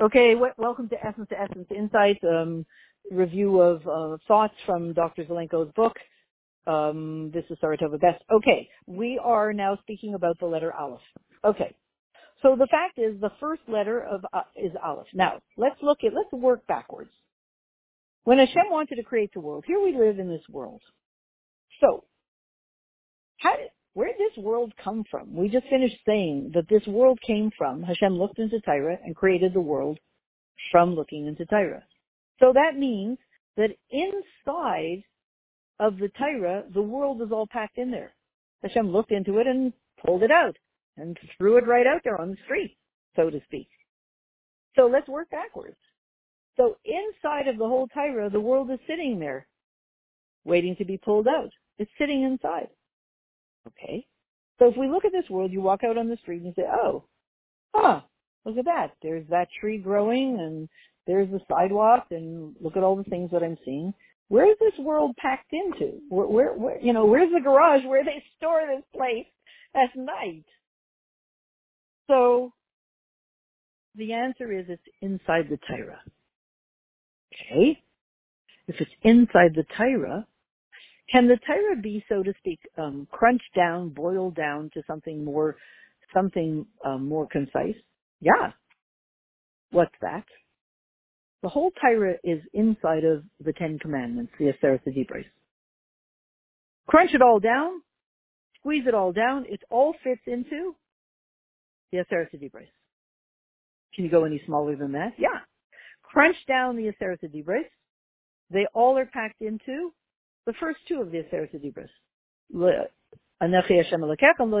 Okay, w- welcome to Essence to Essence Insights, um, review of uh, thoughts from Dr. Zelenko's book. Um, this is Saratova Best. Okay, we are now speaking about the letter Aleph. Okay, so the fact is the first letter of uh, is Aleph. Now, let's look at, let's work backwards. When Hashem wanted to create the world, here we live in this world. So, how did, where did this world come from? We just finished saying that this world came from, Hashem looked into Torah and created the world from looking into Torah. So that means that inside of the Torah, the world is all packed in there. Hashem looked into it and pulled it out and threw it right out there on the street, so to speak. So let's work backwards. So inside of the whole Torah, the world is sitting there, waiting to be pulled out. It's sitting inside. Okay. So if we look at this world, you walk out on the street and you say, oh, huh, look at that. There's that tree growing and there's the sidewalk and look at all the things that I'm seeing. Where's this world packed into? Where, where, where, you know, where's the garage where they store this place at night? So the answer is it's inside the Torah. Okay. If it's inside the Torah, can the Torah be, so to speak, um, crunched down, boiled down to something more, something um, more concise? Yeah. What's that? The whole Torah is inside of the Ten Commandments, the Aseret Dibros. Crunch it all down, squeeze it all down, it all fits into the Aseret Dibros. Can you go any smaller than that? Yeah. Crunch down the Aseret Dibros. They all are packed into the first two of the Aseret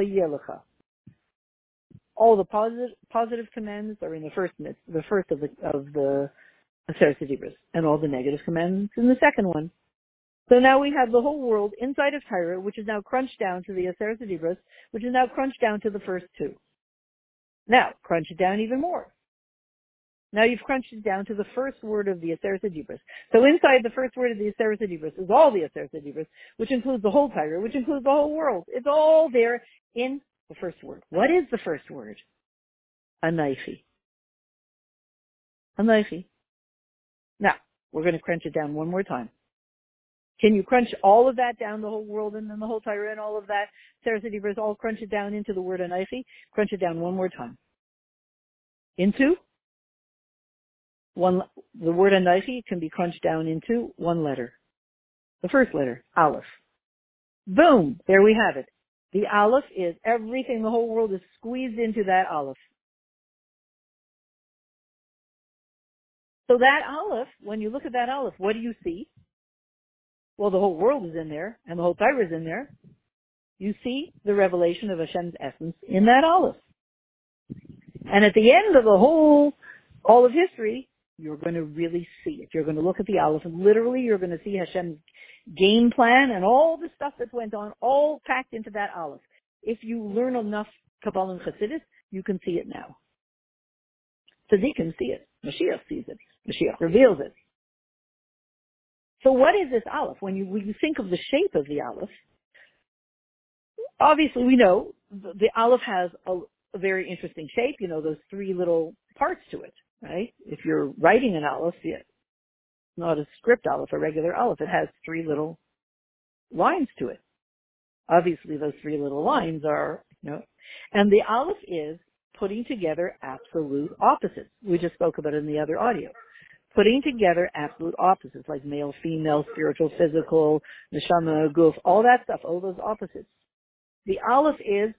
yelecha. All the positive positive commandments are in the first the first of the of the and all the negative commandments in the second one. So now we have the whole world inside of Torah, which is now crunched down to the Aseret Dibros, which is now crunched down to the first two. Now, crunch it down even more. Now you've crunched it down to the first word of the Aseret Dibros. So inside the first word of the Aseret Dibros is all the Aseret Dibros, which includes the whole Torah, which includes the whole world. It's all there in the first word. What is the first word? Anoichi. Anoichi. Now, we're going to crunch it down one more time. Can you crunch all of that down, the whole world and then the whole Torah and all of that, Sarah City all crunch it down into the word Anoichi? Crunch it down one more time. Into one, the word Anoichi can be crunched down into one letter. The first letter, Aleph. Boom! There we have it. The Aleph is everything, the whole world is squeezed into that Aleph. So that Aleph, when you look at that Aleph, what do you see? Well, the whole world is in there, and the whole Torah is in there. You see the revelation of Hashem's essence in that Aleph. And at the end of the whole, all of history, you're going to really see it. You're going to look at the Aleph, and literally you're going to see Hashem's game plan and all the stuff that went on, all packed into that Aleph. If you learn enough Kabbalah and Chassidus, you can see it now. Tzaddikim see it. Mashiach sees it. Mashiach reveals it. So what is this Aleph? When you, when you think of the shape of the Aleph, obviously we know the, the Aleph has a, a very interesting shape, you know, those three little parts to it, right? If you're writing an Aleph, it's not a script Aleph, a regular Aleph. It has three little lines to it. Obviously those three little lines are, you know, and the Aleph is putting together absolute opposites. We just spoke about it in the other audio. Putting together absolute opposites like male, female, spiritual, physical, neshama, guf, all that stuff, all those opposites. The aleph is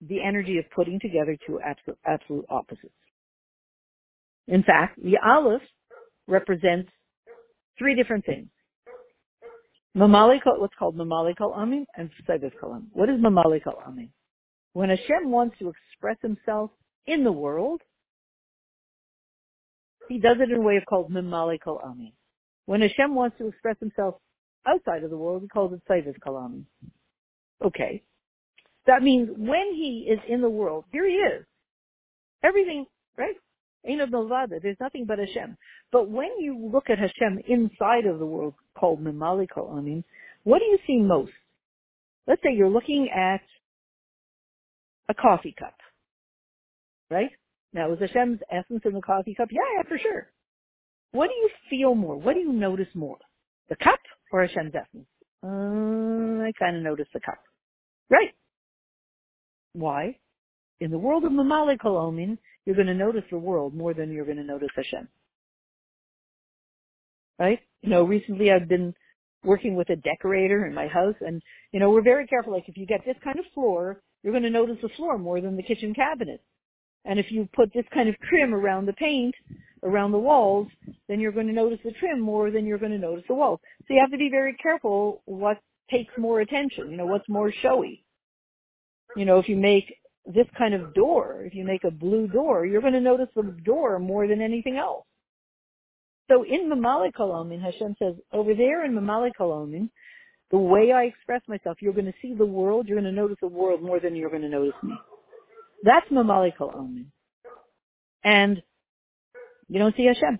the energy of putting together two absolute, absolute opposites. In fact, the aleph represents three different things. Mamali what's called mamali kol amin and sevis Kalam. What is mamali kol amin? When Hashem wants to express himself in the world, he does it in a way called Mimali Kol Ami. When Hashem wants to express himself outside of the world, he calls it Saivis Kalam. Okay. That means when he is in the world, here he is. Everything, right? Ein Od Milvado. There's nothing but Hashem. But when you look at Hashem inside of the world called Mimali what do you see most? Let's say you're looking at a coffee cup, right? Now, is Hashem's essence in the coffee cup? Yeah, yeah, for sure. What do you feel more? What do you notice more? The cup or Hashem's essence? Uh, I kind of notice the cup. Right. Why? In the world of Mamali Kolomin, you're going to notice the world more than you're going to notice Hashem. Right? You know, recently I've been working with a decorator in my house and, you know, we're very careful. Like if you get this kind of floor, you're going to notice the floor more than the kitchen cabinet. And if you put this kind of trim around the paint, around the walls, then you're going to notice the trim more than you're going to notice the walls. So you have to be very careful what takes more attention, you know, what's more showy. You know, if you make this kind of door, if you make a blue door, you're going to notice the door more than anything else. So in Mamali Kolomin, Hashem says, over there in Mamali Kolomin, the way I express myself, you're going to see the world, you're going to notice the world more than you're going to notice me. That's Mamali Kolomin. And you don't see Hashem.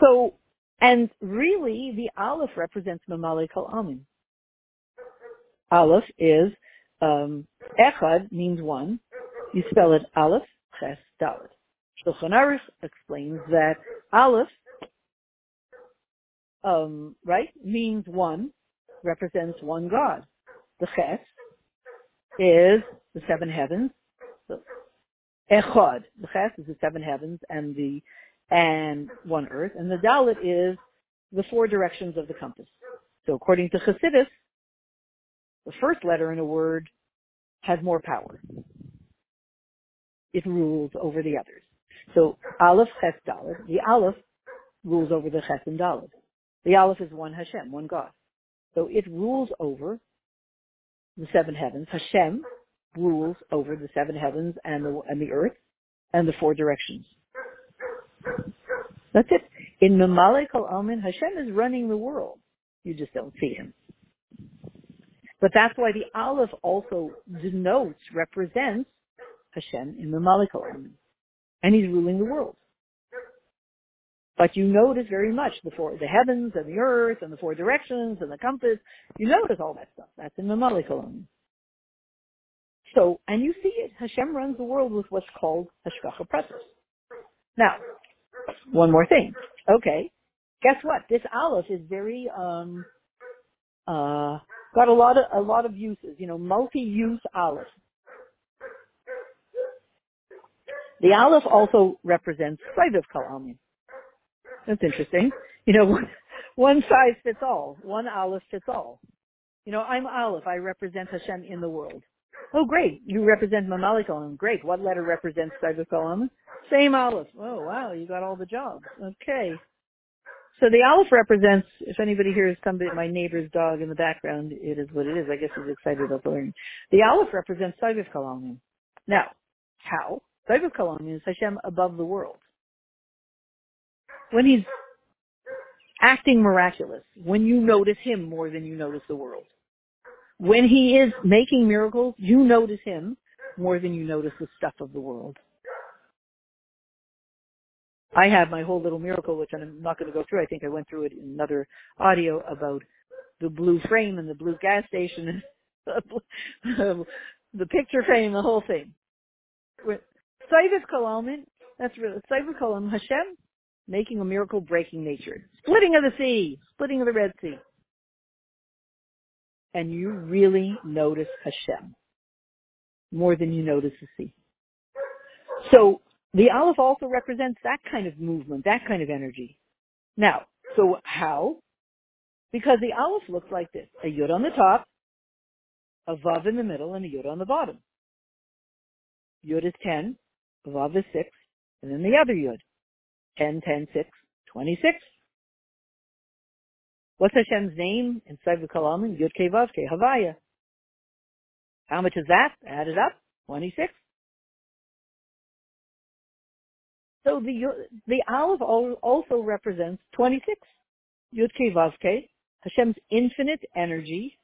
So, and really, the Aleph represents Mamali Kolomin. Aleph is, um, Echad means one. You spell it Aleph, Ches, Dalet. Shulchan Aruch explains that Aleph, um, right, means one, represents one God. The Ches is the seven heavens. So, Echad, the Ches is the seven heavens and the and one earth, and the Dalet is the four directions of the compass. So according to Chassidus, the first letter in a word has more power. It rules over the others. So Aleph Ches Dalet, the Aleph rules over the Ches and Dalet. The Aleph is one Hashem, one God. So it rules over the seven heavens. Hashem rules over the seven heavens and the, and the earth and the four directions. That's it. In Mamale Kol Amen, Hashem is running the world. You just don't see him. But that's why the Aleph also denotes, represents Hashem in the Kol And he's ruling the world. But you notice very much the four, the heavens and the earth and the four directions and the compass. You notice all that stuff. That's in the Kolon. So, and you see it. Hashem runs the world with what's called Hashgacha Pratis. Now, one more thing. Okay. Guess what? This Aleph is very, um, uh, got a lot of, a lot of uses, you know, multi-use Aleph. The Aleph also represents Saiviv Kalamin. That's interesting. You know, one, one size fits all. One Aleph fits all. You know, I'm Aleph. I represent Hashem in the world. Oh, great. You represent Mamali Kolam. Great. What letter represents Saiviv Kolam? Same Aleph. Oh, wow. You got all the jobs. Okay. So the Aleph represents, if anybody hears somebody, my neighbor's dog in the background, it is what it is. I guess he's excited about the learning. The Aleph represents Saiviv Kolam. Now, how? Saiviv Kolam is Hashem above the world. When he's acting miraculous, when you notice him more than you notice the world. When he is making miracles, you notice him more than you notice the stuff of the world. I have my whole little miracle, which I'm not going to go through. I think I went through it in another audio about the blue frame and the blue gas station and the picture frame, the whole thing. Saivis Kalamin, that's really, Saivis Kalam, Hashem making a miracle breaking nature. Splitting of the sea, splitting of the Red Sea. And you really notice Hashem more than you notice the sea. So the Aleph also represents that kind of movement, that kind of energy. Now, so how? Because the Aleph looks like this. A Yud on the top, a Vav in the middle, and a Yud on the bottom. Yud is 10, Vav is 6, and then the other Yud. 10, 10, 6, 26. What's Hashem's name inside the Kalamin? Yud Ke Vav Ke Havaya. How much is that? Add it up. 26. So the the Aleph also represents 26. Yud Ke Vav Hashem's infinite energy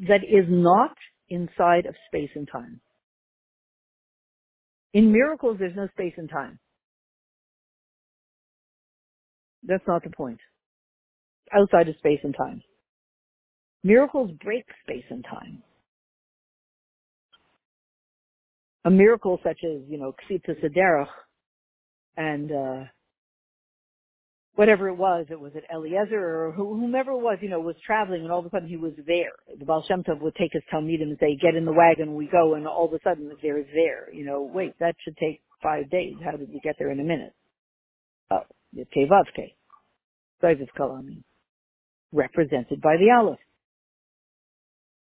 that is not inside of space and time. In miracles, there's no space and time. That's not the point. Outside of space and time. Miracles break space and time. a miracle such as, you know, Ksita Sederach and, uh, whatever it was, it was at Eliezer or whomever it was, you know, was traveling and all of a sudden he was there. The Baal Shem Tov would take his Talmidim and say, get in the wagon, we go, and all of a sudden there is there. You know, wait, that should take five days. How did we get there in a minute? Oh, Tevavke. Zayviv Kalami. Represented by the Aleph.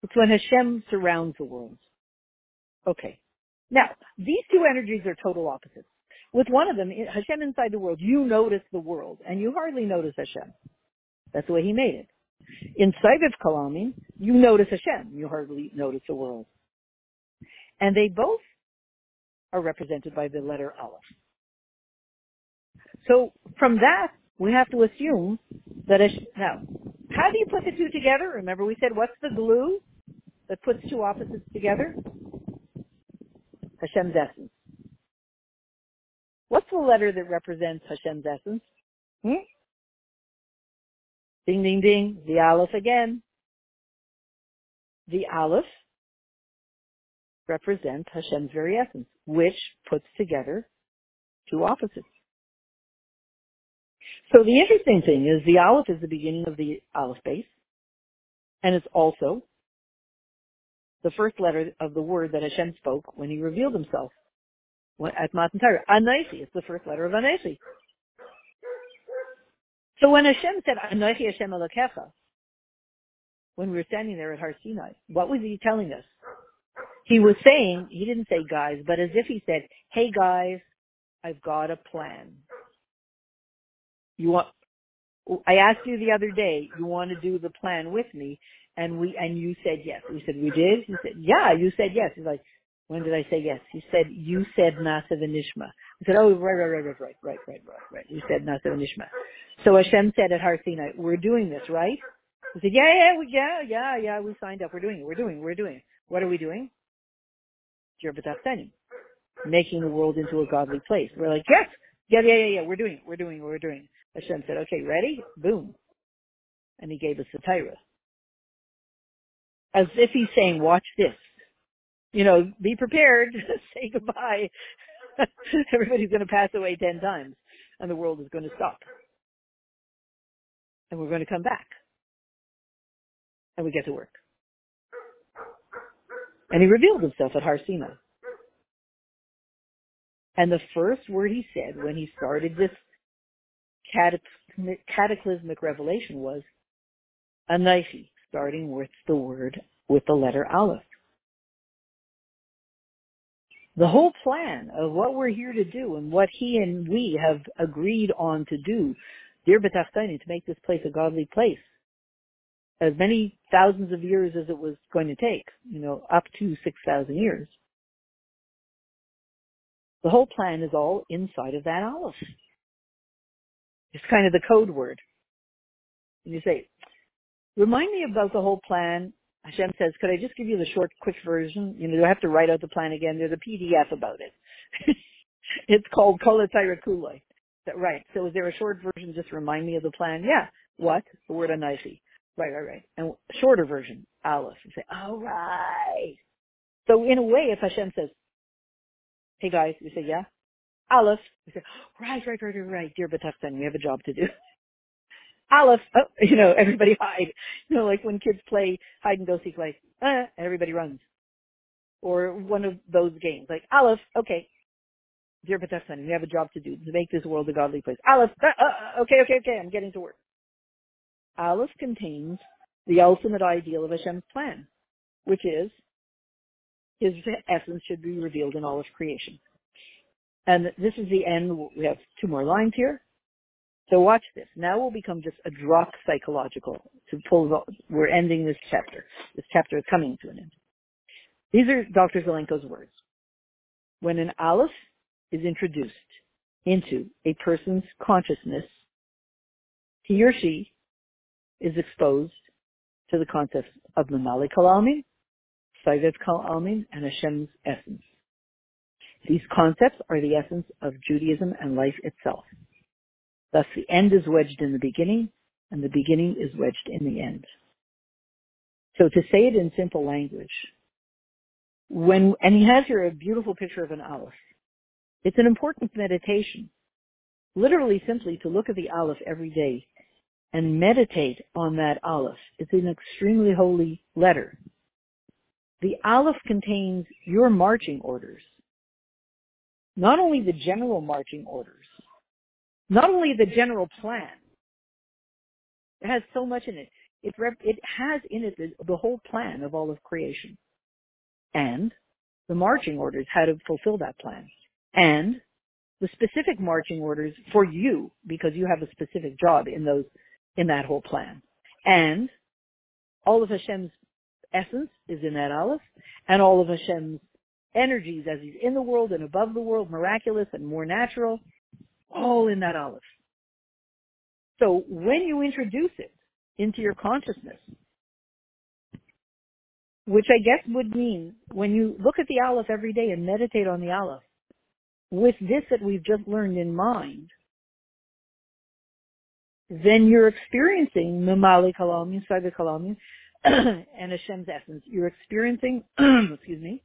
It's when Hashem surrounds the world. Okay. Now, these two energies are total opposites. With one of them, Hashem inside the world, you notice the world, and you hardly notice Hashem. That's the way He made it. In Saiviv Kalamin, you notice Hashem, you hardly notice the world. And they both are represented by the letter Aleph. So from that, we have to assume that Hashem, now, how do you put the two together? Remember we said what's the glue that puts two opposites together? Hashem's essence. What's the letter that represents Hashem's essence? Hmm? Ding, ding, ding. The Aleph again. The Aleph represents Hashem's very essence, which puts together two opposites. So the interesting thing is the Aleph is the beginning of the Aleph Beis, and it's also the first letter of the word that Hashem spoke when he revealed himself at Matan Torah. Anoichi is the first letter of Anoichi. So when Hashem said, Anoichi Hashem Elokecha, when we were standing there at Har Sinai, what was he telling us? He was saying, he didn't say guys, but as if he said, hey guys, I've got a plan. You want, I asked you the other day, you want to do the plan with me? And we, and you said yes. We said, we did? He said, yeah, you said yes. He's like, when did I say yes? He said, you said Naaseh v'nishma. I said, oh, right, right, right, right, right, right, right, right, right. You said Naaseh v'nishma. So Hashem said at Har Sinai, we're doing this, right? He said, yeah, yeah, we, yeah, yeah, yeah, we signed up. We're doing it. We're doing it. We're doing it. What are we doing? Making the world into a godly place. We're like, yes, yeah, yeah, yeah, yeah, we're doing it. We're doing it. We're doing it. Hashem said, okay, ready? Boom. And he gave us the Torah. As if he's saying, watch this you know, be prepared, say goodbye. Everybody's going to pass away ten times and the world is going to stop. And we're going to come back. And we get to work. And he revealed himself at Har Sinai. And the first word he said when he started this cataclysmic revelation was Anoichi, starting with the word, with the letter Aleph the whole plan of what we're here to do and what he and we have agreed on to do, dear B'tachtani, to make this place a godly place, as many thousands of years as it was going to take, you know, up to 6,000 years. The whole plan is all inside of that Aleph. It's kind of the code word. And you say, remind me about the whole plan Hashem says, could I just give you the short, quick version? You know, do I have to write out the plan again? There's a PDF about it. it's called Kolatayra Kuloi. Right. So is there a short version? Just remind me of the plan. Yeah. What? The word Anaifi. Right, right, right. And shorter version, Aleph. You say, all right. So in a way, if Hashem says, hey guys, you say, yeah. Aleph. You say, right, right, right, right, right. Dear Batachtan, we have a job to do. Aleph, oh, you know, everybody hide. You know, like when kids play hide and go seek, like, uh, everybody runs. Or one of those games, like Aleph, okay, dear Patefsan, we have a job to do to make this world a godly place. Aleph, uh, uh, okay, okay, okay, I'm getting to work. Aleph contains the ultimate ideal of Hashem's plan, which is his essence should be revealed in all of creation. And this is the end. We have two more lines here. So watch this. Now we'll become just a drop psychological to pull, we're ending this chapter. This chapter is coming to an end. These are Dr. Zelenko's words. When an aleph is introduced into a person's consciousness, he or she is exposed to the concepts of Mamali Kalalmin, Saivet Kalalmin, and Hashem's essence. These concepts are the essence of Judaism and life itself. Thus the end is wedged in the beginning and the beginning is wedged in the end. So to say it in simple language, when, and he has here a beautiful picture of an Aleph. It's an important meditation. Literally simply to look at the Aleph every day and meditate on that Aleph. It's an extremely holy letter. The Aleph contains your marching orders. Not only the general marching orders, not only the general plan. It has so much in it. It, rep- it has in it the, the whole plan of all of creation. And the marching orders, how to fulfill that plan. And the specific marching orders for you, because you have a specific job in those, in that whole plan. And all of Hashem's essence is in that Aleph, and all of Hashem's energies as he's in the world and above the world, miraculous and more natural, all in that Aleph. So when you introduce it into your consciousness, which I guess would mean when you look at the Aleph every day and meditate on the Aleph, with this that we've just learned in mind, then you're experiencing Mimali Kalam, Saga Kalam, and Hashem's essence. You're experiencing, excuse me,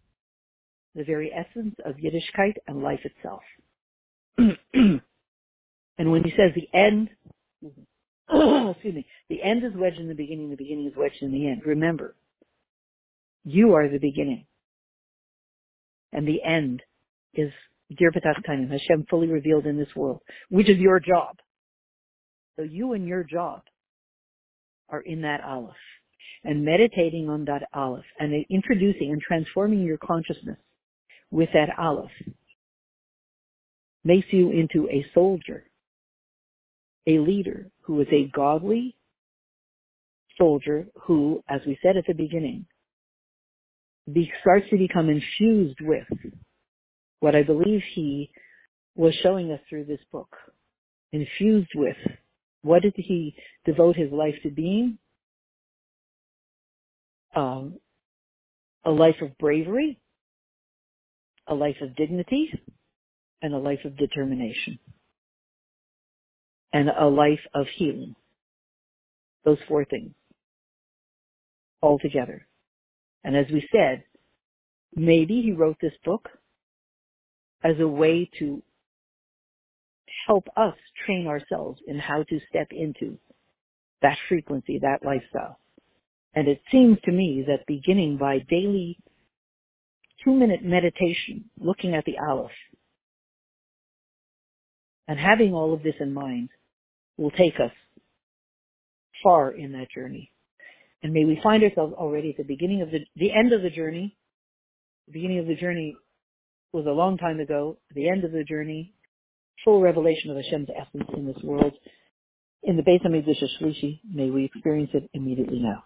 the very essence of Yiddishkeit and life itself. and when he says the end, mm-hmm. excuse me, the end is wedged in the beginning, the beginning is wedged in the end. Remember, you are the beginning. And the end is Dir Time, Hashem fully revealed in this world, which is your job. So you and your job are in that Aleph. And meditating on that Aleph and introducing and transforming your consciousness with that Aleph makes you into a soldier, a leader who is a godly soldier who, as we said at the beginning, be, starts to become infused with what I believe he was showing us through this book. Infused with what did he devote his life to being? Um, a life of bravery, a life of dignity, and a life of determination, and a life of healing. Those four things all together. And as we said, maybe he wrote this book as a way to help us train ourselves in how to step into that frequency, that lifestyle. And it seems to me that beginning by daily two minute meditation, looking at the Aleph, and having all of this in mind will take us far in that journey. And may we find ourselves already at the beginning of the, the end of the journey. The beginning of the journey was a long time ago. The end of the journey, full revelation of Hashem's essence in this world. In the Beit HaMikdash Shlishi, may we experience it immediately now.